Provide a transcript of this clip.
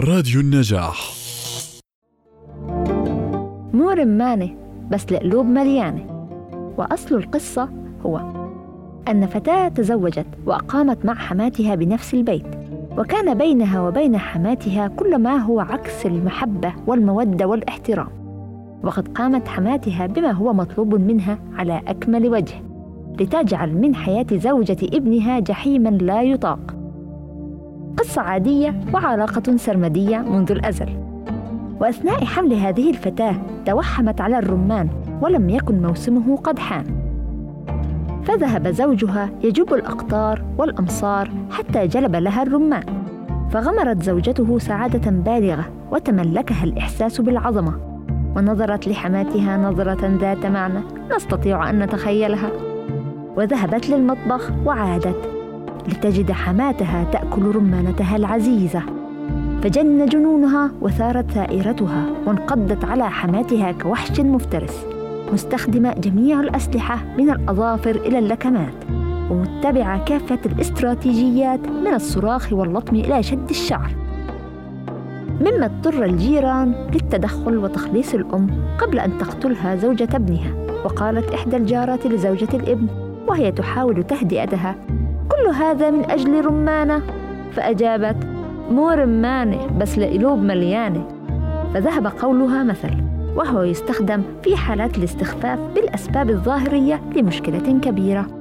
راديو النجاح. مو رمانة بس القلوب مليانة. وأصل القصة هو أن فتاة تزوجت وأقامت مع حماتها بنفس البيت. وكان بينها وبين حماتها كل ما هو عكس المحبة والمودة والاحترام. وقد قامت حماتها بما هو مطلوب منها على أكمل وجه. لتجعل من حياة زوجة ابنها جحيما لا يطاق. قصة عادية وعلاقة سرمدية منذ الأزل. وأثناء حمل هذه الفتاة توحمت على الرمان ولم يكن موسمه قد حان. فذهب زوجها يجب الأقطار والأمصار حتى جلب لها الرمان. فغمرت زوجته سعادة بالغة وتملكها الإحساس بالعظمة. ونظرت لحماتها نظرة ذات معنى نستطيع أن نتخيلها. وذهبت للمطبخ وعادت لتجد حماتها تأكل رمانتها العزيزة. فجن جنونها وثارت ثائرتها وانقضت على حماتها كوحش مفترس مستخدمة جميع الأسلحة من الأظافر إلى اللكمات ومتبعة كافة الاستراتيجيات من الصراخ واللطم إلى شد الشعر. مما اضطر الجيران للتدخل وتخليص الأم قبل أن تقتلها زوجة ابنها وقالت إحدى الجارات لزوجة الإبن وهي تحاول تهدئتها كل هذا من أجل رمانة. فأجابت مو رمانة بس لقلوب مليانة. فذهب قولها مثل وهو يستخدم في حالات الاستخفاف بالأسباب الظاهرية لمشكلة كبيرة.